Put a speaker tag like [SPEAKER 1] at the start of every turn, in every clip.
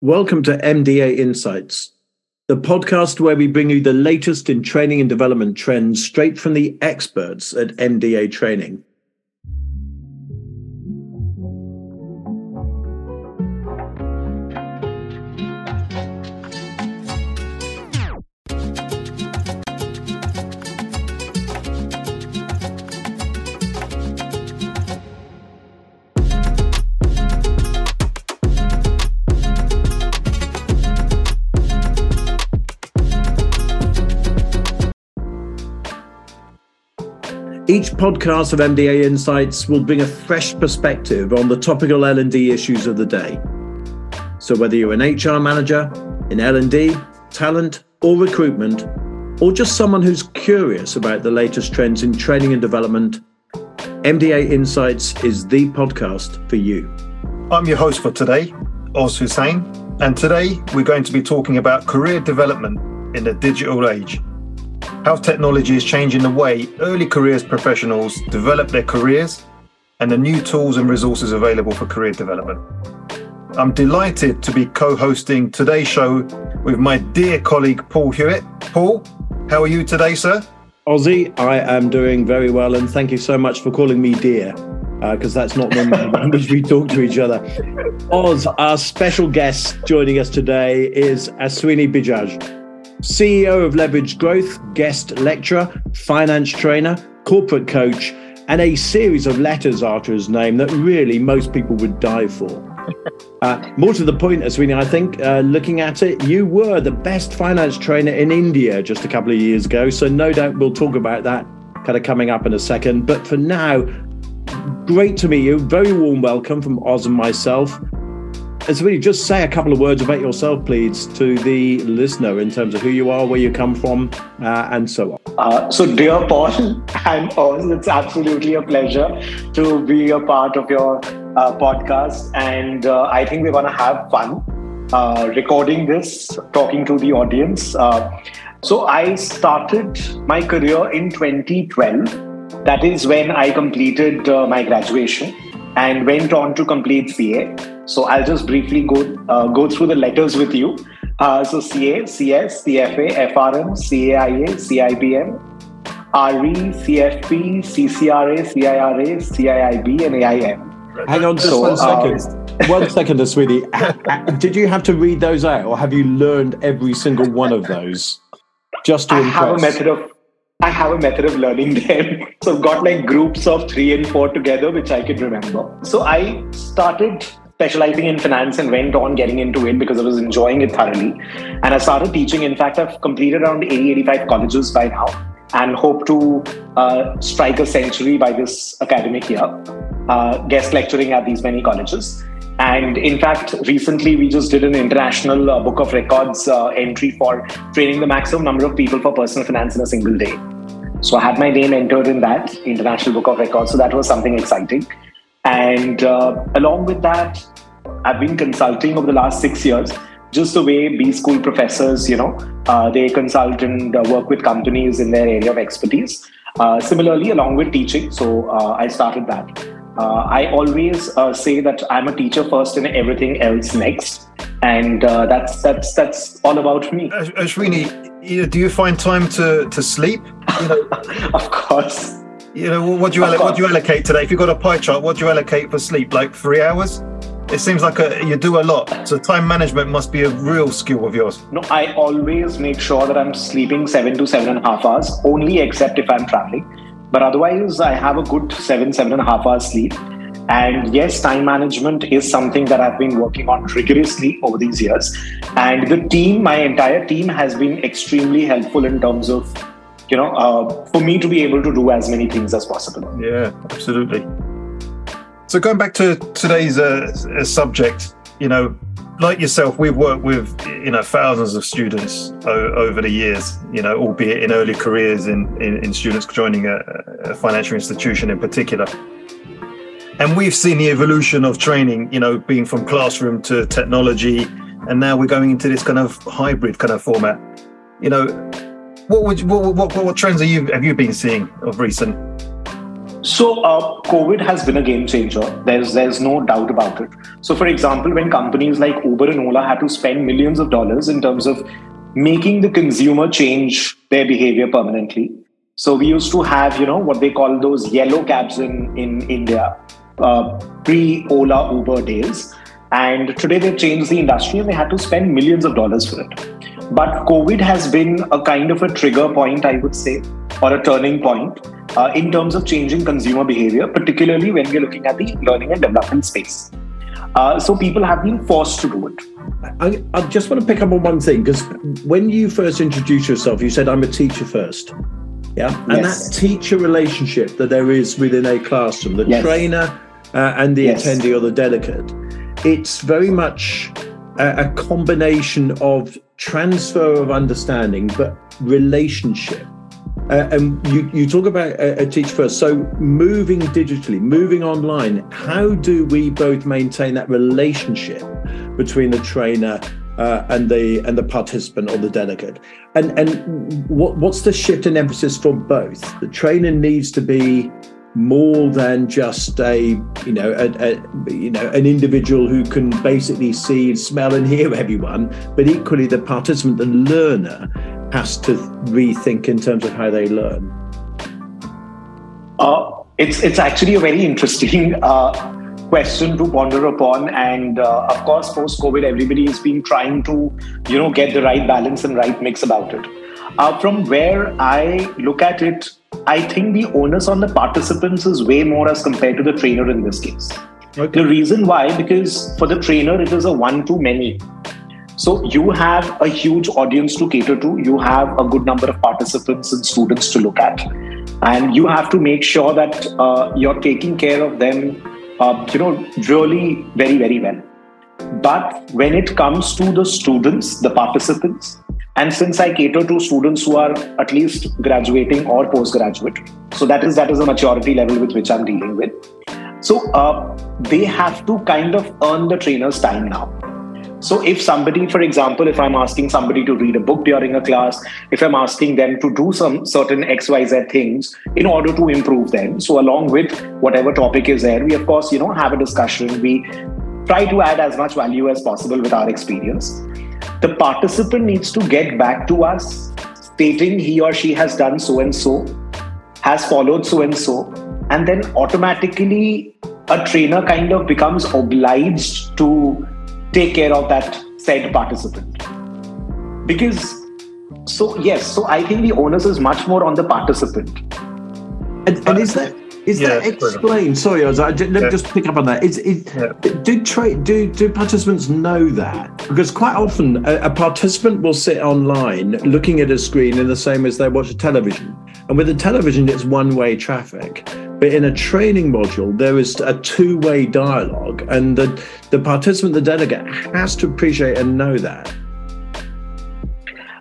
[SPEAKER 1] Welcome to MDA Insights, the podcast where we bring you the latest in training and development trends straight from the experts at MDA Training. Podcast of MDA Insights will bring a fresh perspective on the topical L&D issues of the day. So whether you're an HR manager, in L&D, talent, or recruitment, or just someone who's curious about the latest trends in training and development, MDA Insights is the podcast for you.
[SPEAKER 2] I'm your host for today, Oz Hussein, and today we're going to be talking about career development in the digital age how technology is changing the way early careers professionals develop their careers and the new tools and resources available for career development. I'm delighted to be co hosting today's show with my dear colleague Paul Hewett. Paul, how are you today, sir?
[SPEAKER 1] Ozzy, I am doing very well, and thank you so much for calling me dear, because uh, that's not the language we talk to each other. Oz, our special guest joining us today is Aswini Bajaj. CEO of Leverage Growth, guest lecturer, finance trainer, corporate coach, and a series of letters after his name that really most people would die for. Uh, more to the point, Aswini, I think, uh, looking at it, you were the best finance trainer in India just a couple of years ago. So, no doubt we'll talk about that kind of coming up in a second. But for now, great to meet you. Very warm welcome from Oz and myself. And really just say a couple of words about yourself, please, to the listener in terms of who you are, where you come from, uh, and so on.
[SPEAKER 3] Uh, so, dear Paul and Oz, it's absolutely a pleasure to be a part of your uh, podcast. And uh, I think we're going to have fun uh, recording this, talking to the audience. Uh, so, I started my career in 2012. That is when I completed my graduation and went on to complete CA. So I'll just briefly go uh, go through the letters with you. Uh, so CA, CS, CFA, FRM, CAIA, CIPM, RE, CFP, CCRA, CIRA, CIIB, and AIM.
[SPEAKER 1] Hang on just so, one second. Uh, one second, sweetie. Did you have to read those out, or have you learned every single one of those? Just to I
[SPEAKER 3] impress? have a method of I have a method of learning them. So I've got like groups of three and four together, which I can remember. So I started specializing in finance and went on getting into it because I was enjoying it thoroughly. And I started teaching. In fact, I've completed around 80, 85 colleges by now and hope to uh, strike a century by this academic year, uh, guest lecturing at these many colleges. And in fact, recently we just did an international uh, book of records uh, entry for training the maximum number of people for personal finance in a single day. So I had my name entered in that international book of records. So that was something exciting. And uh, along with that, I've been consulting over the last six years, just the way B school professors, you know, uh, they consult and uh, work with companies in their area of expertise. Uh, similarly, along with teaching, so uh, I started that. Uh, I always say that I'm a teacher first and everything else next, and that's that's that's all about me.
[SPEAKER 2] Ashwini, do you find time to to sleep? You know,
[SPEAKER 3] of course
[SPEAKER 2] you know, what do you what do you allocate today? If you've got a pie chart, what do you allocate for sleep? Like three hours? It seems like a, you do a lot. So time management must be a real skill of yours.
[SPEAKER 3] No, I always make sure that I'm sleeping seven to seven and a half hours, only except if I'm traveling. But otherwise, I have a good seven, seven and a half hours sleep. And yes, time management is something that I've been working on rigorously over these years. And the team, my entire team, has been extremely helpful in terms of you know, uh, for me to be able to do as many things as possible.
[SPEAKER 2] Yeah, absolutely. So going back to today's uh, uh, subject, you know, like yourself, we've worked with you know thousands of students o- over the years. You know, albeit in early careers in in, in students joining a, a financial institution in particular. And we've seen the evolution of training. You know, being from classroom to technology, and now we're going into this kind of hybrid kind of format. You know, what would what, what, what, what trends are you have you been seeing of recent?
[SPEAKER 3] So, uh, COVID has been a game changer. There's there's no doubt about it. So, for example, when companies like Uber and Ola had to spend millions of dollars in terms of making the consumer change their behavior permanently. So, we used to have, you know, what they call those yellow cabs in in India, uh, pre Ola Uber days, and today they've changed the industry and they had to spend millions of dollars for it. But COVID has been a kind of a trigger point, I would say, or a turning point uh, in terms of changing consumer behavior, particularly when we're looking at the learning and development space. Uh, so people have been forced to do it.
[SPEAKER 1] I, I just want to pick up on one thing because when you first introduced yourself, you said, I'm a teacher first. Yeah. And yes. that teacher relationship that there is within a classroom, the yes. trainer uh, and the yes. attendee or the delegate, it's very much a, combination of transfer of understanding, but relationship. Uh, and you, you talk about a, a teach first. So moving digitally, moving online, how do we both maintain that relationship between the trainer uh, and the and the participant or the delegate? And and what what's the shift in emphasis for both? The trainer needs to be more than just a you know a, a, you know an individual who can basically see smell and hear everyone but equally the participant the learner has to rethink in terms of how they learn.
[SPEAKER 3] Uh, it's it's actually a very interesting uh, question to ponder upon. And uh, of course post covid everybody has been trying to you know get the right balance and right mix about it. Uh, from where i look at it I think the onus on the participants is way more as compared to the trainer in this case. Okay. The reason why, because for the trainer, it is a one to many. So you have a huge audience to cater to, you have a good number of participants and students to look at, and you have to make sure that uh, you're taking care of them, uh, you know, really very, very well. But when it comes to the students, the participants, and since i cater to students who are at least graduating or postgraduate so that is that is a maturity level with which i'm dealing with. So uh, they have to kind of earn the trainer's time now. So if somebody for example if i'm asking somebody to read a book during a class if i'm asking them to do some certain xyz things in order to improve them so along with whatever topic is there we of course you know have a discussion. We try to add as much value as possible with our experience the participant needs to get back to us stating he or she has done so and so, has followed so and so, and then automatically a trainer kind of becomes obliged to take care of that said participant. Because, so yes, so I think the onus is much more on the participant.
[SPEAKER 1] And, and is that is yeah, that explained? Sorry, I was, I, let me yeah. just pick up on that. Is, is yeah. do, tra- do do participants know that? Because quite often a, a, participant will sit online looking at a screen in the same as they watch a television, and with a television it's one-way traffic. But in a training module, there is a two-way dialogue, and the the participant, the delegate, has to appreciate and know that.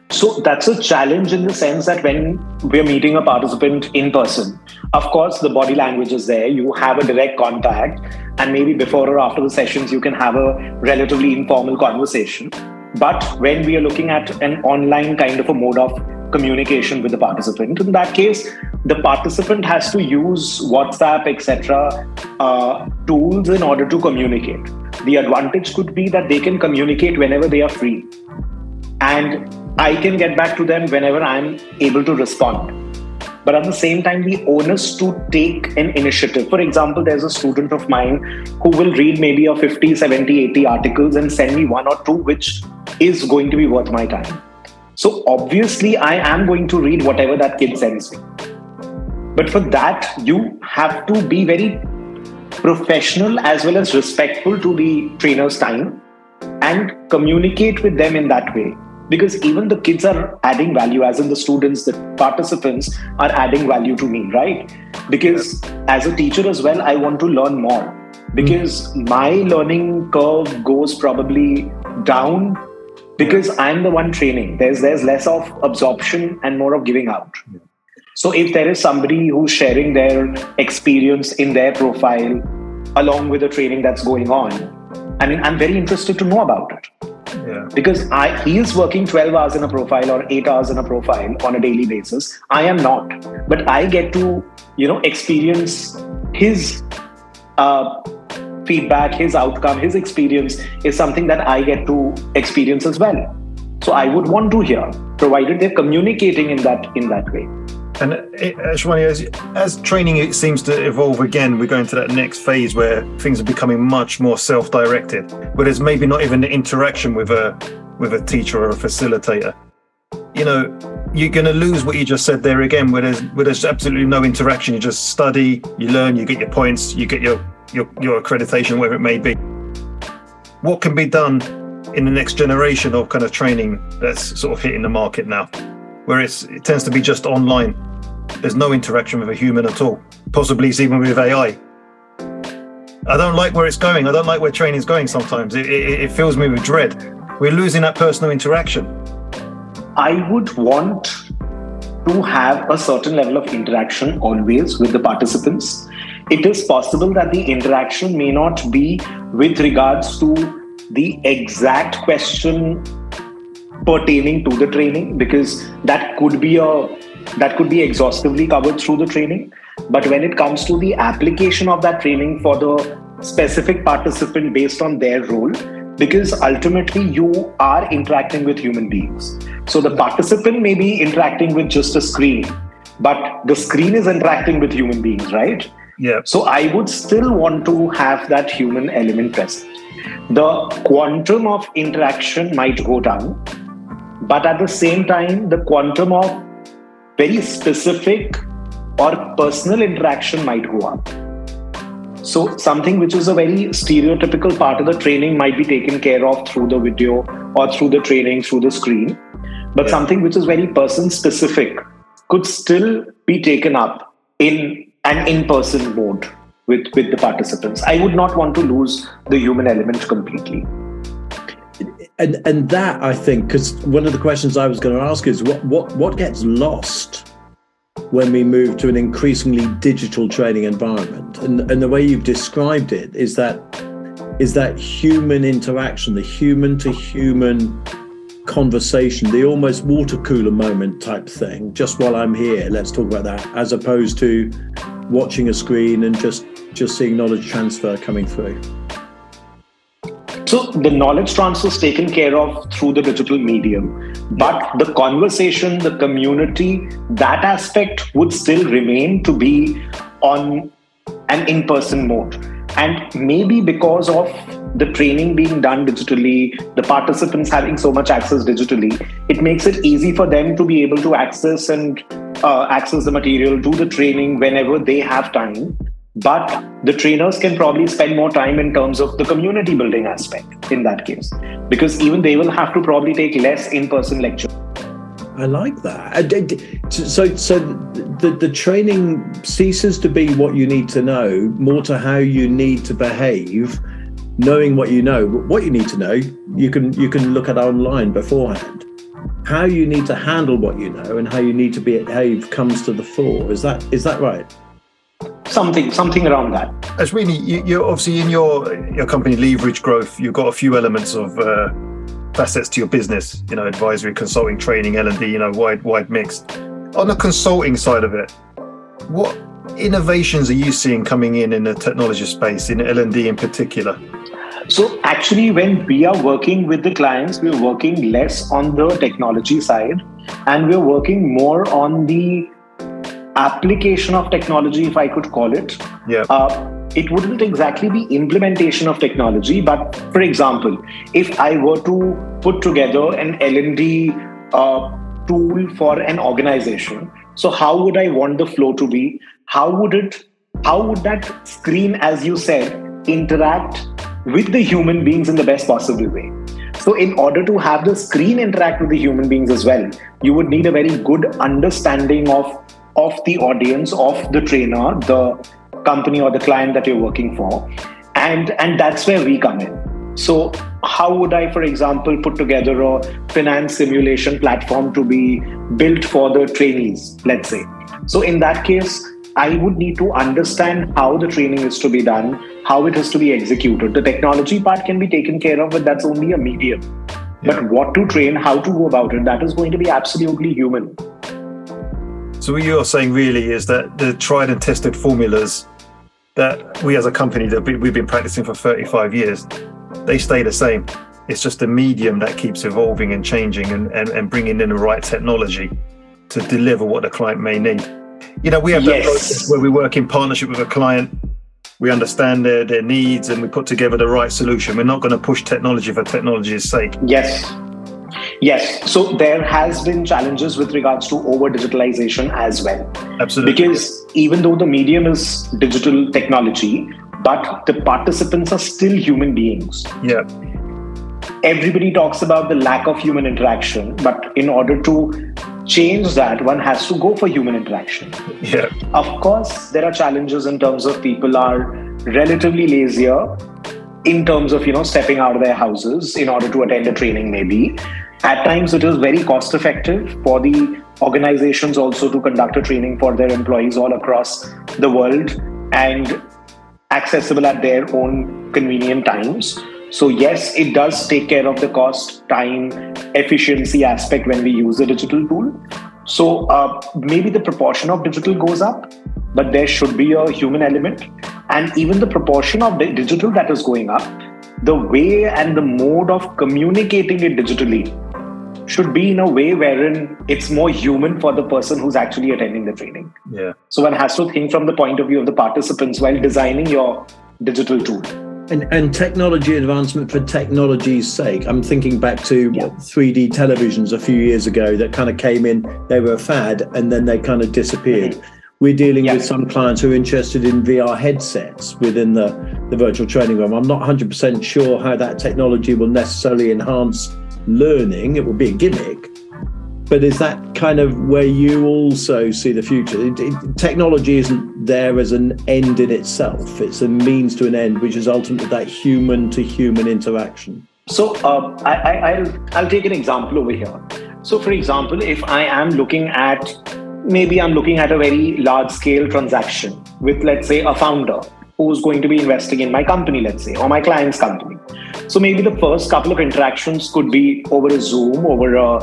[SPEAKER 3] So that's a challenge in the sense that when we're meeting a participant in person, of course, the body language is there. You have a direct contact, and maybe before or after the sessions, you can have a relatively informal conversation. But when we are looking at an online kind of a mode of communication with the participant, in that case, the participant has to use WhatsApp, etc., uh, tools in order to communicate. The advantage could be that they can communicate whenever they are free. And I can get back to them whenever I'm able to respond. But at the same time, the onus to take an initiative. For example, there's a student of mine who will read maybe a 50, 70, 80 articles and send me one or two, which is going to be worth my time. So obviously, I am going to read whatever that kid sends me. But for that, you have to be very professional as well as respectful to the trainer's time and communicate with them in that way because even the kids are adding value as in the students the participants are adding value to me right? Because as a teacher as well i want to learn more. Because mm. my learning curve goes probably down because i'm the one training. There's there's less of absorption and more of giving out. So if there is somebody who's sharing their experience in their profile along with the training that's going on i mean i'm very interested to know about it Because I, he is working 12 hours in a profile or 8 hours in a profile on a daily basis. I am not. But I get to, you know, experience his uh, feedback, his outcome, his experience is something that I get to experience as well. So I would want to hear, provided they're communicating in that in that way.
[SPEAKER 2] And uh, Shwani, as, as training seems to evolve again, we're going to that next phase where things are becoming much more self-directed, where there's maybe not even the interaction with a with a teacher or a facilitator. You know, you're going to lose what you just said there again, where there's where there's absolutely no interaction. You just study, you learn, you get your points, you get your your, your accreditation, whatever it may be. What can be done in the next generation of kind of training that's sort of hitting the market now, where it's, it tends to be just online there's no interaction with a human at all. Possibly even with AI. I don't like where it's going. I don't like where training's going sometimes. It, it, it fills me with dread. We're losing that personal interaction.
[SPEAKER 3] I would want to have a certain level of interaction always with the participants. It is possible that the interaction may not be with regards to the exact question pertaining to the training because that could be a that could be exhaustively covered through the training. But when it comes to the application of that training for the specific participant based on their role, because ultimately you are interacting with human beings. So the participant may be interacting with just a screen, but the screen is interacting with human beings, right?
[SPEAKER 2] Yeah.
[SPEAKER 3] So I would still want to have that human element present. The quantum of interaction might go down, but at the same time, the quantum of very specific or personal interaction might go up. So, something which is a very stereotypical part of the training might be taken care of through the video or through the training, through the screen. But something which is very person specific could still be taken up in an in person mode with, with the participants. I would not want to lose the human element completely
[SPEAKER 1] and and that I think because one of the questions I was going to ask is what what what gets lost when we move to an increasingly digital training environment, and and the way you've described it is that is that human interaction, the human to human conversation, the almost water cooler moment type thing. Just while I'm here, let's talk about that, as opposed to watching a screen and just just seeing knowledge transfer coming through.
[SPEAKER 3] So the knowledge transfer is taken care of through the digital medium, but the conversation, the community, that aspect would still remain to be on an in person mode. And maybe because of the training being done digitally, the participants having so much access digitally, it makes it easy for them to be able to access and uh, access the material, do the training whenever they have time but the trainers can probably spend more time in terms of the community building aspect in that case, because even they will have to probably take less in person lecture.
[SPEAKER 1] I like that. Uh, so, so the, the training ceases to be what you need to know, more to how you need to behave. Knowing what you know, what you need to know, you can you can look at online beforehand. How you need to handle what you know and how you need to behave comes to the fore. Is that is that right?
[SPEAKER 3] Something something around that.
[SPEAKER 2] Ashwini, you, you're obviously in your your company leverage growth you've got a few elements of uh, facets to your business you know advisory consulting training l&d you know wide wide mix. On the consulting side of it what innovations are you seeing coming in in the technology space in l&d in particular?
[SPEAKER 3] So actually when we are working with the clients we're working less on the technology side and we're working more on the application of technology, if I could call it.
[SPEAKER 2] Yeah. Uh,
[SPEAKER 3] it wouldn't exactly be implementation of technology, but for example, if I were to put together an L&D uh, tool for an organization, so how would I want the flow to be? How would it? How would that screen, as you said, interact with the human beings in the best possible way? So, in order to have the screen interact with the human beings as well, you would need a very good understanding of of the audience, of the trainer, the company or the client that you're working for. And, and that's where we come in. So, how would I, for example, put together a finance simulation platform to be built for the trainees, let's say? So, in that case, I would need to understand how the training is to be done, how it has to be executed. The technology part can be taken care of, but that's only a medium. Yeah. But what to train, how to go about it, that is going to be absolutely human.
[SPEAKER 2] So what you're saying really is that the tried and tested formulas that we as a company that we've been practicing for 35 years, they stay the same. It's just a medium that keeps evolving and changing and, and, and bringing in the right technology to deliver what the client may need. You know, we have yes. that process where we work in partnership with a client we understand their, their needs and we put together the right solution. We're not going to push technology for technology's sake.
[SPEAKER 3] Yes. Yes. So there has been challenges with regards to over digitalization as well.
[SPEAKER 2] Absolutely.
[SPEAKER 3] Because even though the medium is digital technology, but the participants are still human beings.
[SPEAKER 2] Yeah.
[SPEAKER 3] Everybody talks about the lack of human interaction, but in order to change that, one has to go for human interaction.
[SPEAKER 2] Yeah.
[SPEAKER 3] Of course, there are challenges in terms of people are relatively lazier in terms of you know stepping out of their houses in order to attend a training maybe at times it is very cost effective for the organizations also to conduct a training for their employees all across the world and accessible at their own convenient times so, yes, it does take care of the cost, time, efficiency aspect when we use a digital tool. So, uh, maybe the proportion of digital goes up, but there should be a human element. And even the proportion of digital that is going up, the way and the mode of communicating it digitally should be in a way wherein it's more human for the person who's actually attending the training.
[SPEAKER 2] Yeah.
[SPEAKER 3] So one has to think from the point of view of the participants while designing your digital tool.
[SPEAKER 1] And, and technology advancement for technology's sake. I'm thinking back to yeah. 3D televisions a few years ago that kind of came in, they were a fad and then they kind of disappeared. Mm-hmm. We're dealing yeah. with some clients who are interested in VR headsets within the, the virtual training room. I'm not 100% sure how that technology will necessarily enhance learning, it will be a gimmick but is that kind of where you also see the future? It, it, technology isn't there as an end in itself; it's a means to an end, which is ultimately that human to human interaction.
[SPEAKER 3] So uh, I, will I'll take an example over here. So, for example, if I am looking at maybe I'm looking at a very large scale transaction with, let's say, a founder who's going to be investing in my company, let's say, or my client's company. So maybe the first couple of interactions could be over a Zoom, over a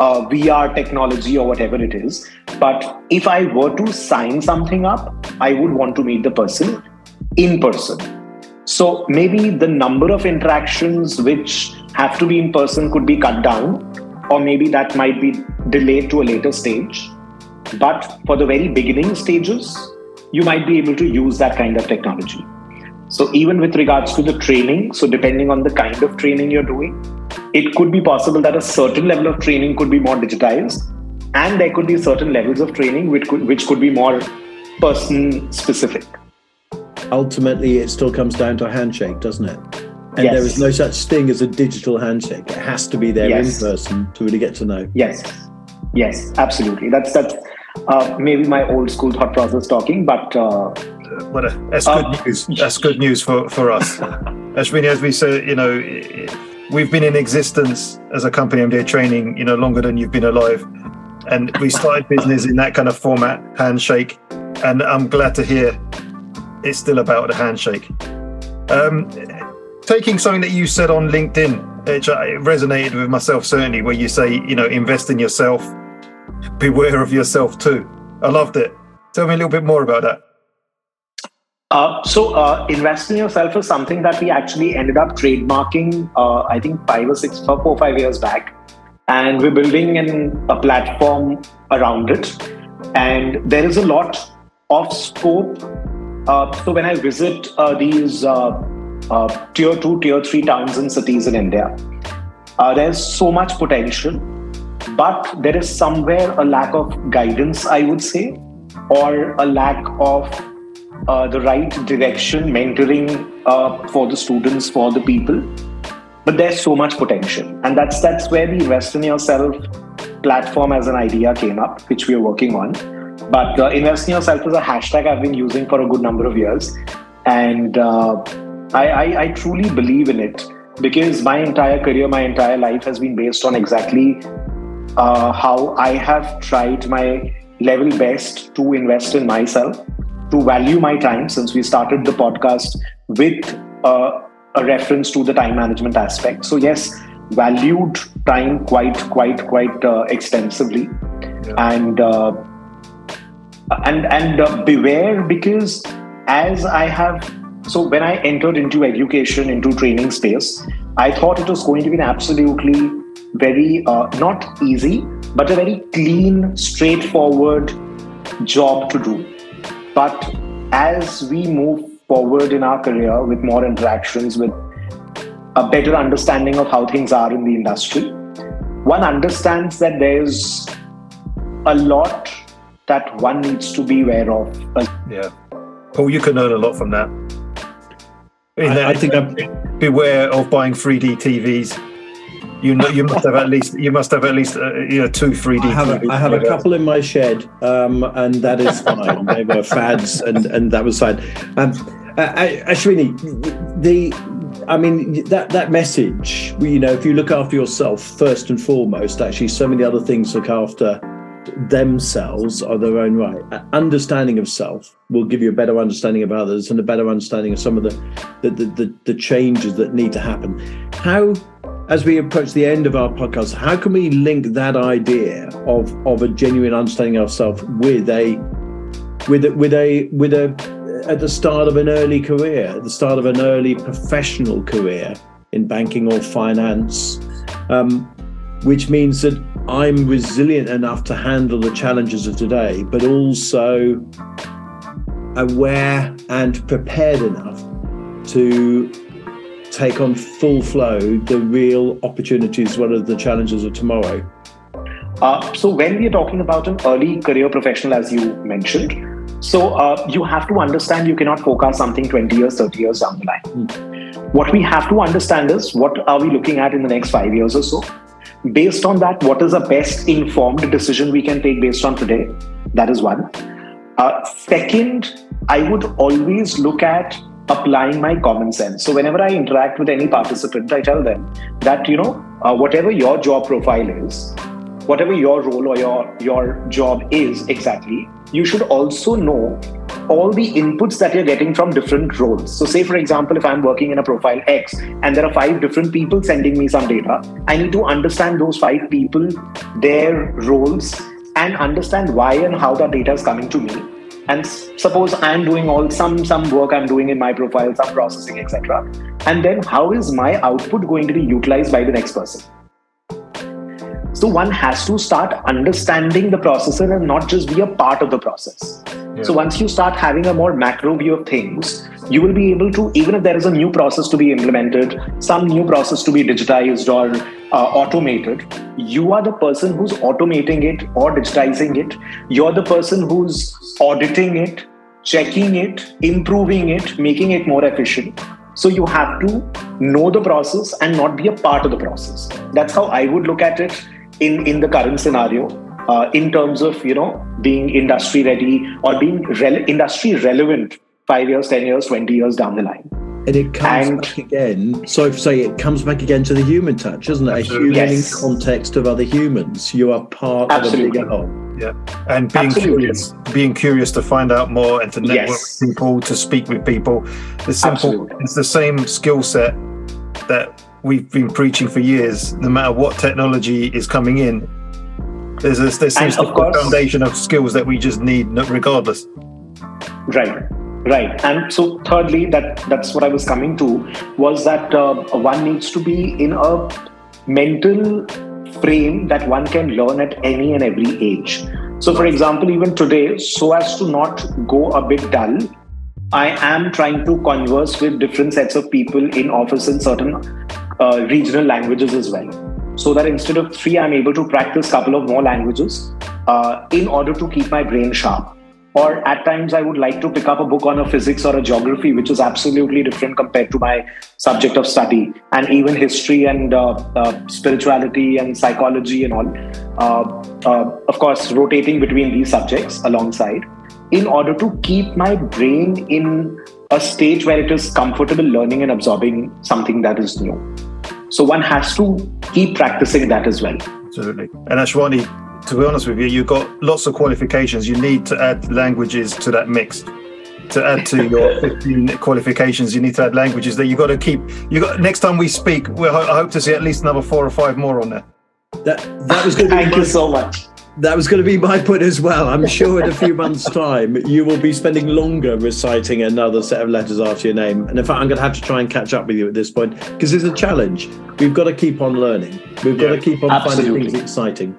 [SPEAKER 3] uh, VR technology or whatever it is. But if I were to sign something up, I would want to meet the person in person. So maybe the number of interactions which have to be in person could be cut down, or maybe that might be delayed to a later stage. But for the very beginning stages, you might be able to use that kind of technology. So, even with regards to the training, so depending on the kind of training you're doing, it could be possible that a certain level of training could be more digitized, and there could be certain levels of training which could, which could be more person specific.
[SPEAKER 1] Ultimately, it still comes down to a handshake, doesn't it? And yes. there is no such thing as a digital handshake. It has to be there yes. in person to really get to know.
[SPEAKER 3] Yes, yes, absolutely. That's that's uh, maybe my old school thought process talking, but uh,
[SPEAKER 2] a, that's good uh, news. That's good news for for us. Ashwini, as we say, you know, we've been in existence as a company, MDA Training, you know, longer than you've been alive, and we started business in that kind of format, handshake, and I'm glad to hear it's still about the handshake. Um, taking something that you said on LinkedIn, it resonated with myself certainly, where you say, you know, invest in yourself, beware of yourself too. I loved it. Tell me a little bit more about that.
[SPEAKER 3] Uh, so, uh, in yourself is something that we actually ended up trademarking, uh, I think, five or six, four or five years back. And we're building a platform around it. And there is a lot of scope. Uh, so, when I visit uh, these uh, tier two, tier three towns and cities in India, there's so much potential, but there is somewhere a lack of guidance, I would say, or a lack of uh, the right direction, mentoring uh, for the students, for the people. But there's so much potential, and that's that's where the Invest in Yourself platform as an idea came up, which we are working on. But uh, Invest in Yourself is a hashtag I've been using for a good number of years, and uh, I, I, I truly believe in it because my entire career, my entire life has been based on exactly uh, how I have tried my level best to invest in myself to value my time since we started the podcast with uh, a reference to the time management aspect. So, yes, valued time quite, quite, quite uh, extensively, yeah. and uh, and and uh, beware because as I have so when I entered into education, into training space, I thought it was going to be an absolutely very uh, not easy, but a very clean, straightforward job to do. But as we move forward in our career with more interactions, with a better understanding of how things are in the industry, one understands that there's a lot that one needs to be aware of.
[SPEAKER 2] Yeah. Paul, you can learn a lot from that.
[SPEAKER 1] I, I think I'm...
[SPEAKER 2] beware of buying 3D TVs. You know, you must have at least you must have at least uh, you know two 3D. I
[SPEAKER 1] have, a, I have a couple in my shed, um, and that is fine. they were fads, and and that was fine. Um, uh, Ashwini, the I mean that that message. You know, if you look after yourself first and foremost, actually, so many other things look after themselves are their own right. Understanding of self will give you a better understanding of others and a better understanding of some of the the, the, the, the changes that need to happen. How, as we approach the end of our podcast, how can we link that idea of of a genuine understanding of self with a with a, with a with a at the start of an early career, at the start of an early professional career in banking or finance, um, which means that I'm resilient enough to handle the challenges of today, but also aware and prepared enough to take on full flow the real opportunities well as the challenges of tomorrow.
[SPEAKER 3] Uh, so, when we are talking about an early career professional, as you mentioned, so uh, you have to understand you cannot forecast something 20 years, 30 years down the line. Mm. What we have to understand is what are we looking at in the next five years or so? based on that what is the best informed decision we can take based on today that is one uh, second i would always look at applying my common sense so whenever i interact with any participant i tell them that you know uh, whatever your job profile is whatever your role or your your job is exactly you should also know all the inputs that you're getting from different roles. So, say for example, if I'm working in a profile X and there are five different people sending me some data, I need to understand those five people, their roles, and understand why and how that data is coming to me. And suppose I'm doing all some some work I'm doing in my profile, some processing, etc. And then how is my output going to be utilized by the next person? So one has to start understanding the processor and not just be a part of the process. Yeah. So once you start having a more macro view of things, you will be able to, even if there is a new process to be implemented, some new process to be digitized or uh, automated, you are the person who's automating it or digitizing it. You're the person who's auditing it, checking it, improving it, making it more efficient. So you have to know the process and not be a part of the process. That's how I would look at it in in the current scenario uh, in terms of you know being industry ready or being re- industry relevant five years, ten years, twenty years down the line.
[SPEAKER 1] And it comes and, back again. Sorry for saying it comes back again to the human touch, isn't it? A human yes. context of other humans. You are part absolutely. of a bigger whole.
[SPEAKER 2] Yeah, and being absolutely. curious, being curious to find out more and to network yes. with people, to speak with people. The simple, absolutely. it's the same skill set that we've been preaching for years. No matter what technology is coming in, there's a be a foundation of skills that we just need, regardless.
[SPEAKER 3] Right, right. And so, thirdly, that that's what I was coming to was that uh, one needs to be in a mental frame that one can learn at any and every age. So, for example, even today, so as to not go a bit dull, I am trying to converse with different sets of people in office in certain uh, regional languages as well. So that instead of three, I'm able to practice a couple of more languages uh, in order to keep my brain sharp. Or at times, I would like to pick up a book on a physics or a geography, which is absolutely different compared to my subject of study, and even history and uh, uh, spirituality and psychology and all. Uh, uh, of course, rotating between these subjects alongside in order to keep my brain in a stage where it is comfortable learning and absorbing something that is new. So one has to keep practicing that as well.
[SPEAKER 2] Absolutely. And Ashwani, to be honest with you, you've got lots of qualifications. You need to add languages to that mix. to add to your 15 qualifications, you need to add languages that you've got to keep. You got next time we speak, we'll, I hope to see at least another four or five more on there.
[SPEAKER 1] That that was going
[SPEAKER 3] to Thank you so much.
[SPEAKER 1] That was going to be my point as well. I'm sure in a few months' time you will be spending longer reciting another set of letters after your name. And in fact, I'm going to have to try and catch up with you at this point because it's a challenge. We've got to keep on learning. We've got yeah, to keep on absolutely. finding things exciting.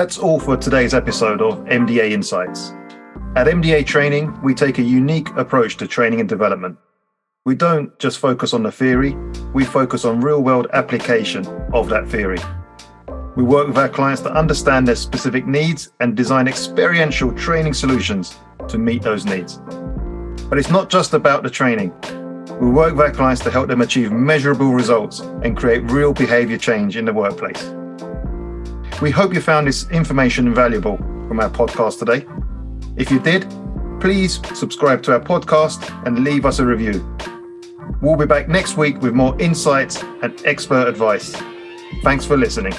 [SPEAKER 2] That's all for today's episode of MDA Insights. At MDA Training, we take a unique approach to training and development. We don't just focus on the theory, we focus on real world application of that theory. We work with our clients to understand their specific needs and design experiential training solutions to meet those needs. But it's not just about the training. We work with our clients to help them achieve measurable results and create real behavior change in the workplace. We hope you found this information valuable from our podcast today. If you did, please subscribe to our podcast and leave us a review. We'll be back next week with more insights and expert advice. Thanks for listening.